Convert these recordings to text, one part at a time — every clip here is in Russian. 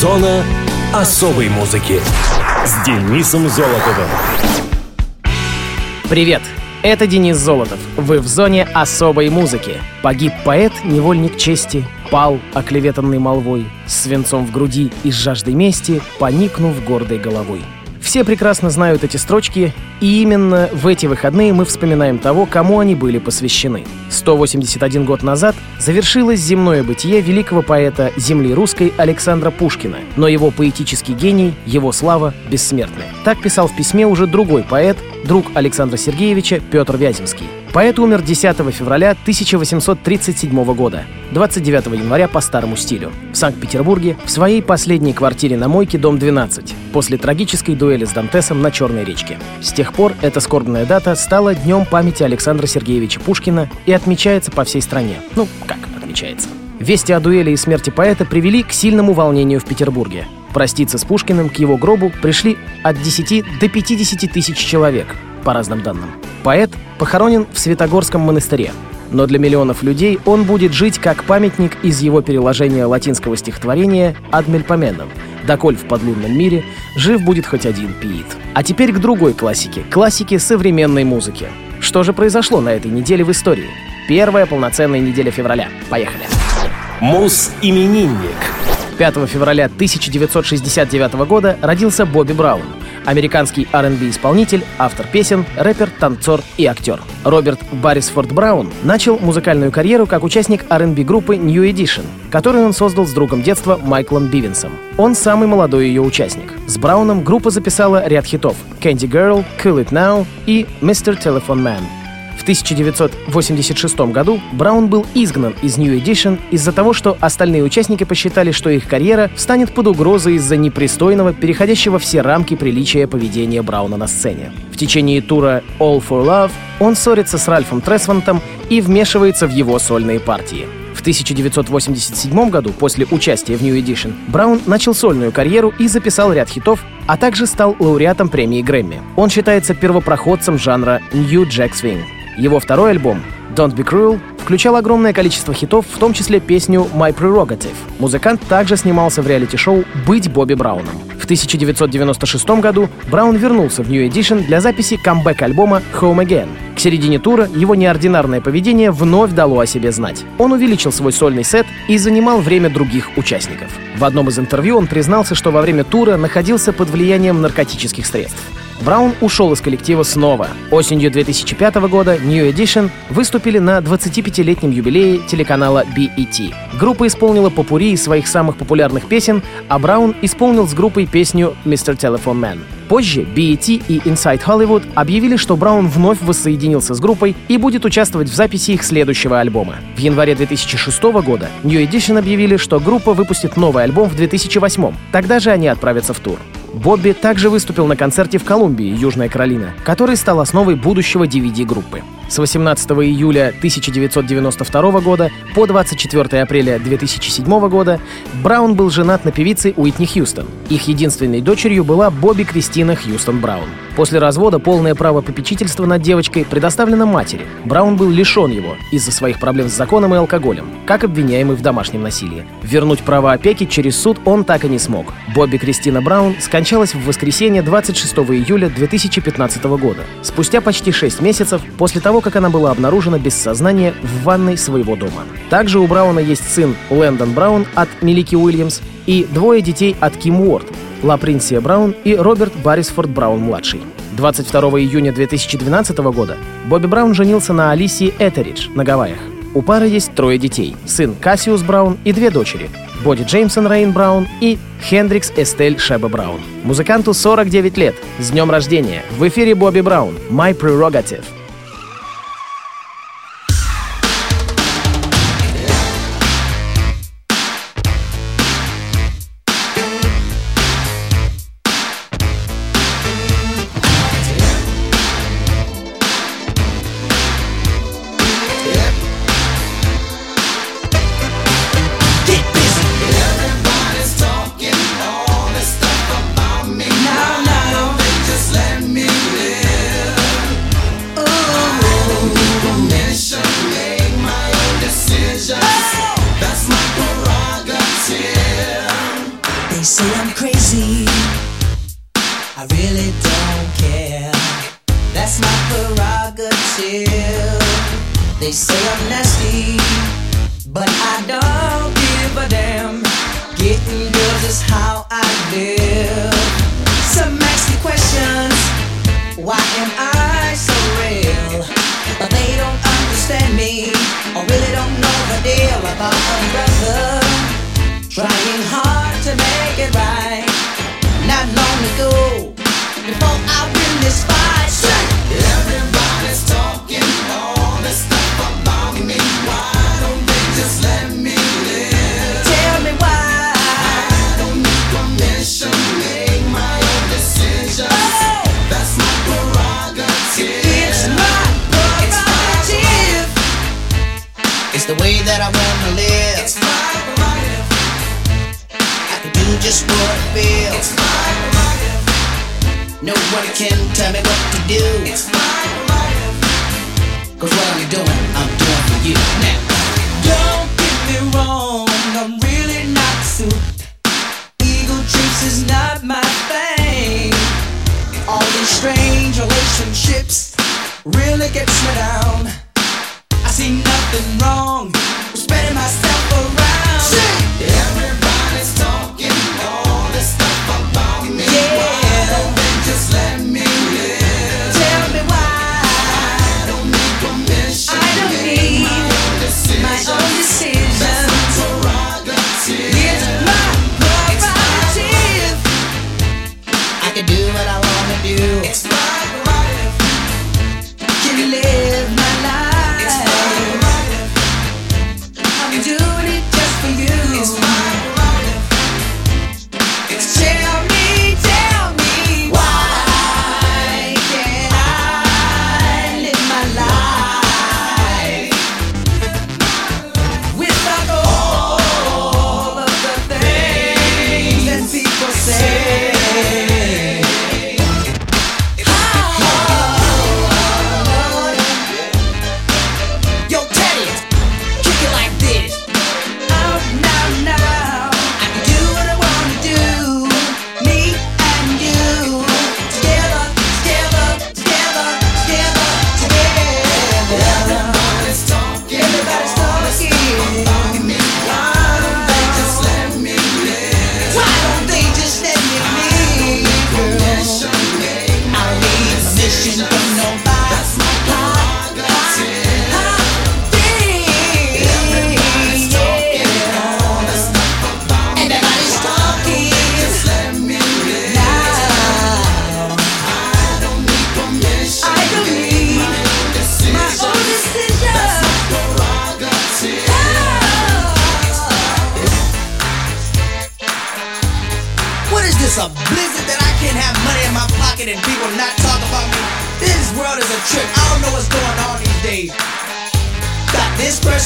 Зона особой музыки с Денисом Золотовым. Привет! Это Денис Золотов. Вы в зоне особой музыки. Погиб поэт, невольник чести, пал, оклеветанный молвой, с свинцом в груди и с жаждой мести, поникнув гордой головой. Все прекрасно знают эти строчки, и именно в эти выходные мы вспоминаем того, кому они были посвящены. 181 год назад завершилось земное бытие великого поэта земли русской Александра Пушкина, но его поэтический гений, его слава бессмертны. Так писал в письме уже другой поэт, друг Александра Сергеевича Петр Вяземский. Поэт умер 10 февраля 1837 года, 29 января по старому стилю, в Санкт-Петербурге, в своей последней квартире на Мойке, дом 12, после трагической дуэли с Дантесом на Черной речке. С тех пор эта скорбная дата стала днем памяти Александра Сергеевича Пушкина и отмечается по всей стране. Ну, как отмечается? Вести о дуэли и смерти поэта привели к сильному волнению в Петербурге. Проститься с Пушкиным к его гробу пришли от 10 до 50 тысяч человек, по разным данным. Поэт похоронен в Святогорском монастыре, но для миллионов людей он будет жить как памятник из его переложения латинского стихотворения «Адмель поменом», «Доколь в подлунном мире жив будет хоть один пиит». А теперь к другой классике, классике современной музыки. Что же произошло на этой неделе в истории? Первая полноценная неделя февраля. Поехали. Мус-именинник. 5 февраля 1969 года родился Бобби Браун, американский R&B исполнитель, автор песен, рэпер, танцор и актер. Роберт Баррисфорд Браун начал музыкальную карьеру как участник R&B группы New Edition, которую он создал с другом детства Майклом Бивинсом. Он самый молодой ее участник. С Брауном группа записала ряд хитов «Candy Girl», «Cool It Now» и «Mr. Telephone Man». В 1986 году Браун был изгнан из New Edition из-за того, что остальные участники посчитали, что их карьера встанет под угрозой из-за непристойного, переходящего все рамки приличия поведения Брауна на сцене. В течение тура All for Love он ссорится с Ральфом Тресвантом и вмешивается в его сольные партии. В 1987 году, после участия в New Edition, Браун начал сольную карьеру и записал ряд хитов, а также стал лауреатом премии Грэмми. Он считается первопроходцем жанра New Jack Swing. Его второй альбом Don't Be Cruel включал огромное количество хитов, в том числе песню My Prerogative. Музыкант также снимался в реалити-шоу «Быть Бобби Брауном». В 1996 году Браун вернулся в New Edition для записи камбэк-альбома Home Again. К середине тура его неординарное поведение вновь дало о себе знать. Он увеличил свой сольный сет и занимал время других участников. В одном из интервью он признался, что во время тура находился под влиянием наркотических средств. Браун ушел из коллектива снова. Осенью 2005 года New Edition выступили на 25-летнем юбилее телеканала BET. Группа исполнила попури из своих самых популярных песен, а Браун исполнил с группой песню «Mr. Telephone Man». Позже BET и Inside Hollywood объявили, что Браун вновь воссоединился с группой и будет участвовать в записи их следующего альбома. В январе 2006 года New Edition объявили, что группа выпустит новый альбом в 2008. Тогда же они отправятся в тур. Бобби также выступил на концерте в Колумбии, Южная Каролина, который стал основой будущего DVD-группы. С 18 июля 1992 года по 24 апреля 2007 года Браун был женат на певице Уитни Хьюстон. Их единственной дочерью была Бобби Кристина Хьюстон Браун. После развода полное право попечительства над девочкой предоставлено матери. Браун был лишен его из-за своих проблем с законом и алкоголем, как обвиняемый в домашнем насилии. Вернуть право опеки через суд он так и не смог. Бобби Кристина Браун скончалась в воскресенье 26 июля 2015 года, спустя почти 6 месяцев после того, как она была обнаружена без сознания в ванной своего дома. Также у Брауна есть сын Лэндон Браун от Мелики Уильямс и двое детей от Ким Уорд, Ла Принсия Браун и Роберт Баррисфорд Браун-младший. 22 июня 2012 года Бобби Браун женился на Алисии Этеридж на Гавайях. У пары есть трое детей – сын Кассиус Браун и две дочери – Боди Джеймсон Рейн Браун и Хендрикс Эстель Шеба Браун. Музыканту 49 лет. С днем рождения! В эфире Бобби Браун. My Prerogative. Nobody can tell me what to do. It's my prerogative. Cause what I'm doing, I'm doing for you. Now, don't get me wrong, I'm really not suit. Ego trips is not my thing. All these strange relationships really gets me down. I see nothing wrong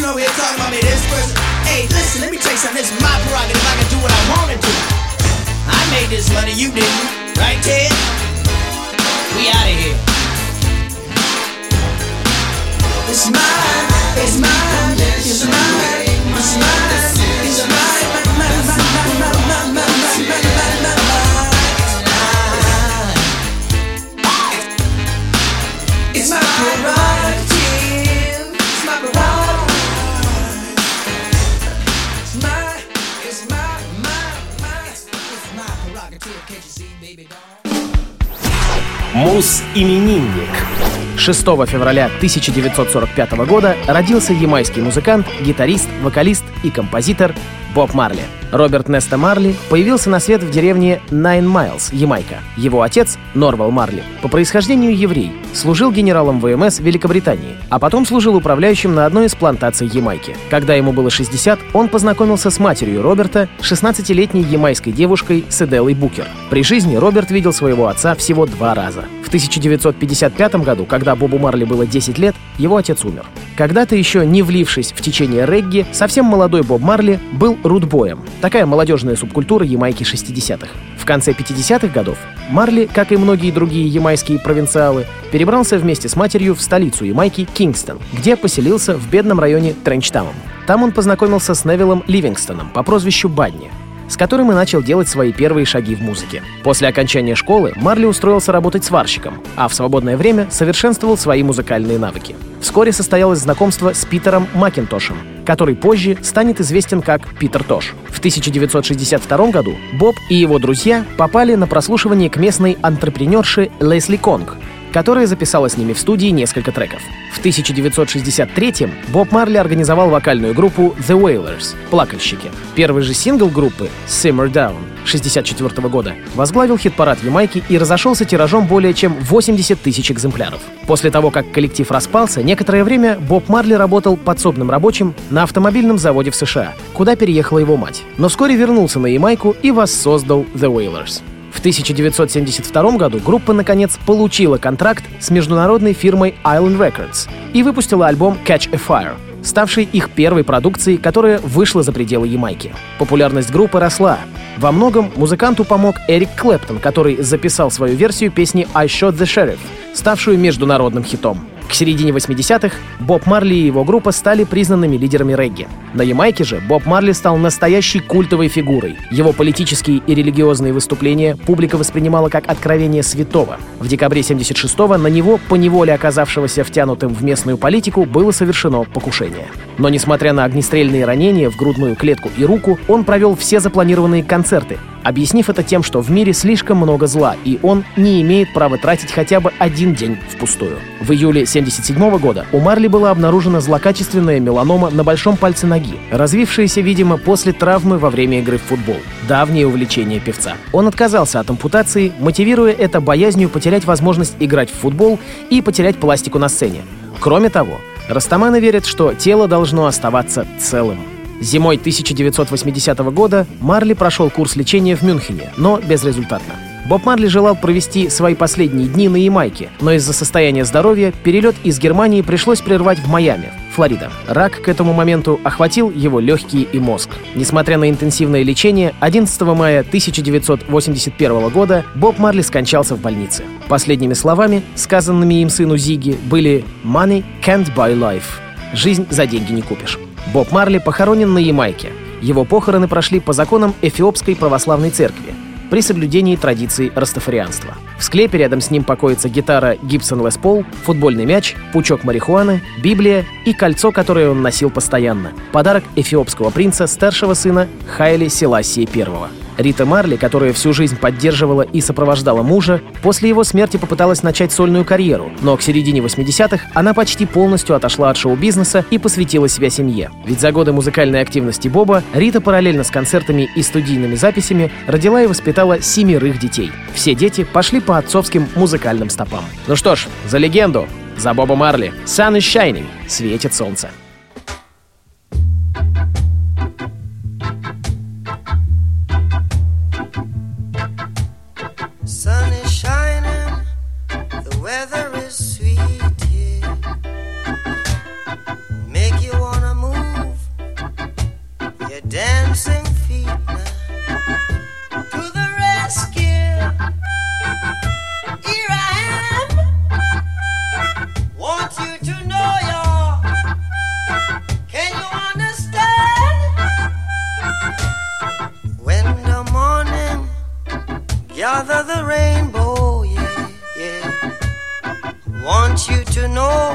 person over here talking about me, this person. Hey, listen, let me tell you something. This is my prerogative. I can do what I want to do. I made this money, you didn't. Right, Ted? We out of here. It's mine, it's mine, it's mine, it's mine, it's mine, Мус-именинник. 6 февраля 1945 года родился ямайский музыкант, гитарист, вокалист и композитор Боб Марли. Роберт Неста Марли появился на свет в деревне Nine Miles, Ямайка. Его отец, Норвал Марли, по происхождению еврей, служил генералом ВМС Великобритании, а потом служил управляющим на одной из плантаций Ямайки. Когда ему было 60, он познакомился с матерью Роберта, 16-летней ямайской девушкой Седелой Букер. При жизни Роберт видел своего отца всего два раза. В 1955 году, когда Бобу Марли было 10 лет, его отец умер. Когда-то еще не влившись в течение регги, совсем молодой Боб Марли был рудбоем. Такая молодежная субкультура Ямайки 60-х. В конце 50-х годов Марли, как и многие другие ямайские провинциалы, перебрался вместе с матерью в столицу Ямайки Кингстон, где поселился в бедном районе Тренчтаун. Там он познакомился с Невиллом Ливингстоном по прозвищу Банни. с которым и начал делать свои первые шаги в музыке. После окончания школы Марли устроился работать сварщиком, а в свободное время совершенствовал свои музыкальные навыки. Вскоре состоялось знакомство с Питером Макинтошем, который позже станет известен как Питер Тош. В 1962 году Боб и его друзья попали на прослушивание к местной антрепренерше Лесли Конг, которая записала с ними в студии несколько треков. В 1963-м Боб Марли организовал вокальную группу The Wailers — «Плакальщики». Первый же сингл группы «Simmer Down» 1964 года возглавил хит-парад Ямайки и разошелся тиражом более чем 80 тысяч экземпляров. После того, как коллектив распался, некоторое время Боб Марли работал подсобным рабочим на автомобильном заводе в США, куда переехала его мать. Но вскоре вернулся на Ямайку и воссоздал The Wailers. В 1972 году группа, наконец, получила контракт с международной фирмой Island Records и выпустила альбом Catch a Fire, ставший их первой продукцией, которая вышла за пределы Ямайки. Популярность группы росла. Во многом музыканту помог Эрик Клэптон, который записал свою версию песни «I Shot the Sheriff», ставшую международным хитом. К середине 80-х Боб Марли и его группа стали признанными лидерами регги. На Ямайке же Боб Марли стал настоящей культовой фигурой. Его политические и религиозные выступления публика воспринимала как откровение святого. В декабре 76-го на него, поневоле оказавшегося втянутым в местную политику, было совершено покушение. Но несмотря на огнестрельные ранения в грудную клетку и руку, он провел все запланированные концерты, объяснив это тем, что в мире слишком много зла, и он не имеет права тратить хотя бы один день впустую. В июле 1977 года у Марли была обнаружена злокачественная меланома на большом пальце ноги, развившаяся, видимо, после травмы во время игры в футбол. Давнее увлечение певца. Он отказался от ампутации, мотивируя это боязнью потерять возможность играть в футбол и потерять пластику на сцене. Кроме того, Растаманы верят, что тело должно оставаться целым. Зимой 1980 года Марли прошел курс лечения в Мюнхене, но безрезультатно. Боб Марли желал провести свои последние дни на Ямайке, но из-за состояния здоровья перелет из Германии пришлось прервать в Майами, Флорида. Рак к этому моменту охватил его легкие и мозг. Несмотря на интенсивное лечение, 11 мая 1981 года Боб Марли скончался в больнице. Последними словами, сказанными им сыну Зиги, были «Money can't buy life» — «Жизнь за деньги не купишь». Боб Марли похоронен на Ямайке. Его похороны прошли по законам Эфиопской православной церкви при соблюдении традиций растафарианства. В склепе рядом с ним покоится гитара Gibson Les Paul, футбольный мяч, пучок марихуаны, Библия и кольцо, которое он носил постоянно. Подарок эфиопского принца, старшего сына Хайли Селасии I. Рита Марли, которая всю жизнь поддерживала и сопровождала мужа, после его смерти попыталась начать сольную карьеру, но к середине 80-х она почти полностью отошла от шоу-бизнеса и посвятила себя семье. Ведь за годы музыкальной активности Боба Рита параллельно с концертами и студийными записями родила и воспитала семерых детей. Все дети пошли по отцовским музыкальным стопам. Ну что ж, за легенду, за Боба Марли. Sun is shining. Светит солнце. no.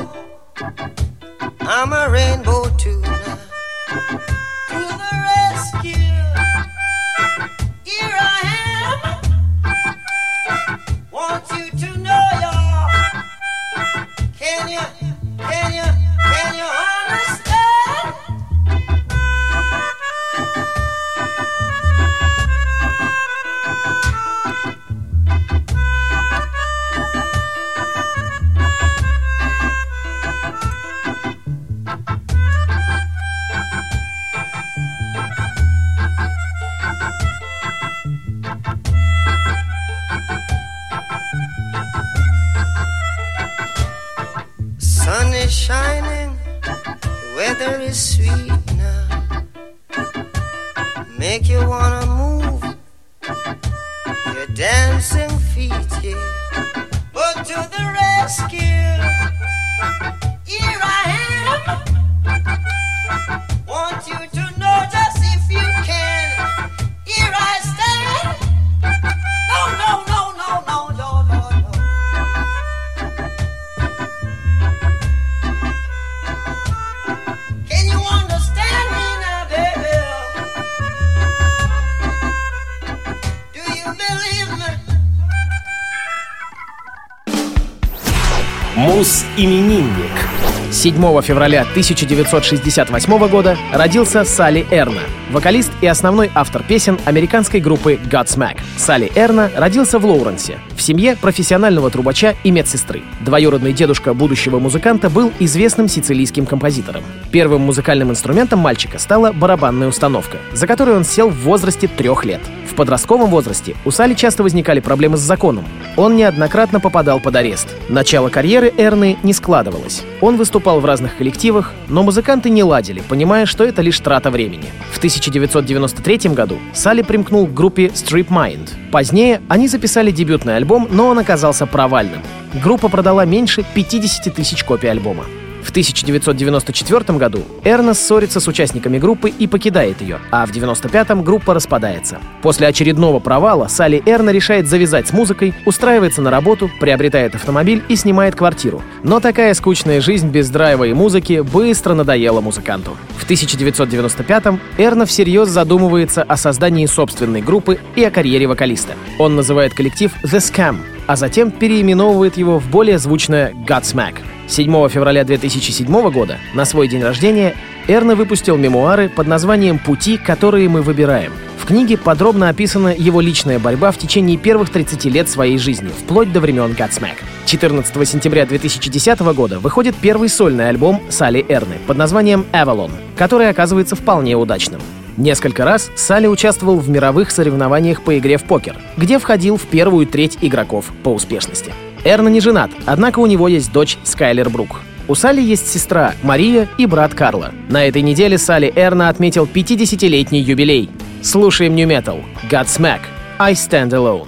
7 февраля 1968 года родился Салли Эрна, вокалист и основной автор песен американской группы Godsmack. Салли Эрна родился в Лоуренсе, в семье профессионального трубача и медсестры. Двоюродный дедушка будущего музыканта был известным сицилийским композитором. Первым музыкальным инструментом мальчика стала барабанная установка, за которую он сел в возрасте трех лет. В подростковом возрасте у Салли часто возникали проблемы с законом. Он неоднократно попадал под арест. Начало карьеры Эрны не складывалось. Он выступал в разных коллективах, но музыканты не ладили, понимая, что это лишь трата времени. В 1993 году Салли примкнул к группе Strip Mind. Позднее они записали дебютный альбом, но он оказался провальным. Группа продала меньше 50 тысяч копий альбома. В 1994 году Эрна ссорится с участниками группы и покидает ее, а в 1995-м группа распадается. После очередного провала Салли Эрна решает завязать с музыкой, устраивается на работу, приобретает автомобиль и снимает квартиру. Но такая скучная жизнь без драйва и музыки быстро надоела музыканту. В 1995-м Эрна всерьез задумывается о создании собственной группы и о карьере вокалиста. Он называет коллектив The Scam, а затем переименовывает его в более звучное Godsmack. 7 февраля 2007 года, на свой день рождения, Эрна выпустил мемуары под названием «Пути, которые мы выбираем». В книге подробно описана его личная борьба в течение первых 30 лет своей жизни, вплоть до времен Godsmack. 14 сентября 2010 года выходит первый сольный альбом Салли Эрны под названием «Avalon», который оказывается вполне удачным. Несколько раз Салли участвовал в мировых соревнованиях по игре в покер, где входил в первую треть игроков по успешности. Эрна не женат, однако у него есть дочь Скайлер Брук. У Салли есть сестра Мария и брат Карла. На этой неделе Салли Эрна отметил 50-летний юбилей. Слушаем New Metal, Godsmack, I Stand Alone.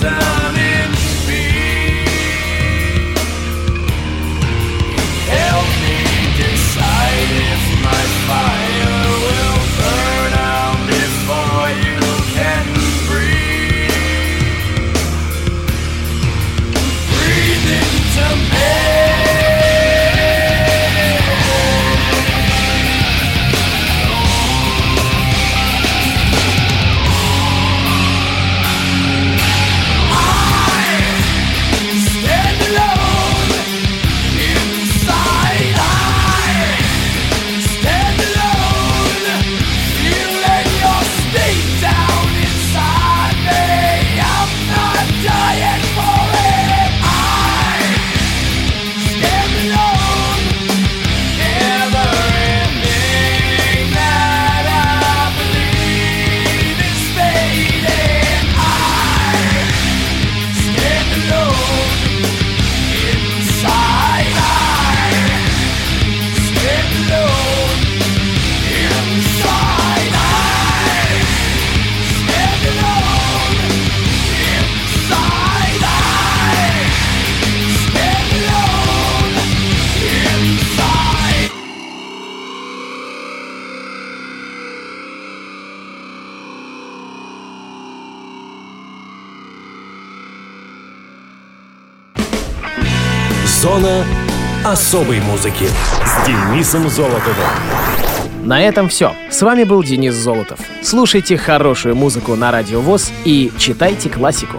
sound особой музыки с Денисом Золотовым. На этом все. С вами был Денис Золотов. Слушайте хорошую музыку на Радио ВОЗ и читайте классику.